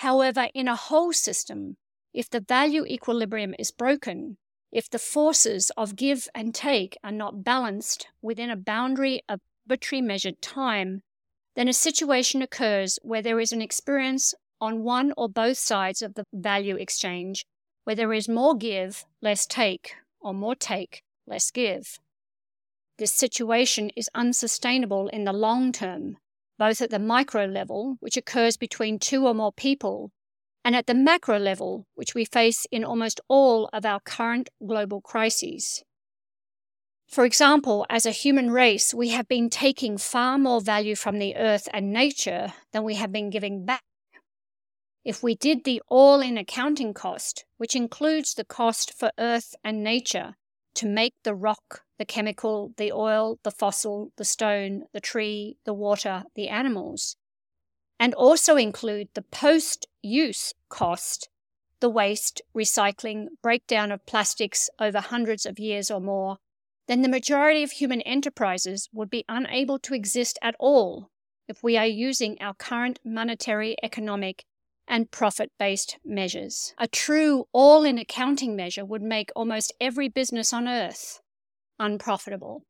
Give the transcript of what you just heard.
However, in a whole system, if the value equilibrium is broken, if the forces of give and take are not balanced within a boundary of arbitrary measured time, then a situation occurs where there is an experience on one or both sides of the value exchange where there is more give, less take, or more take, less give. This situation is unsustainable in the long term, both at the micro level, which occurs between two or more people, and at the macro level, which we face in almost all of our current global crises. For example, as a human race, we have been taking far more value from the earth and nature than we have been giving back. If we did the all in accounting cost, which includes the cost for earth and nature to make the rock, the chemical, the oil, the fossil, the stone, the tree, the water, the animals, and also include the post use cost, the waste, recycling, breakdown of plastics over hundreds of years or more, then the majority of human enterprises would be unable to exist at all if we are using our current monetary, economic, and profit based measures. A true all in accounting measure would make almost every business on earth unprofitable.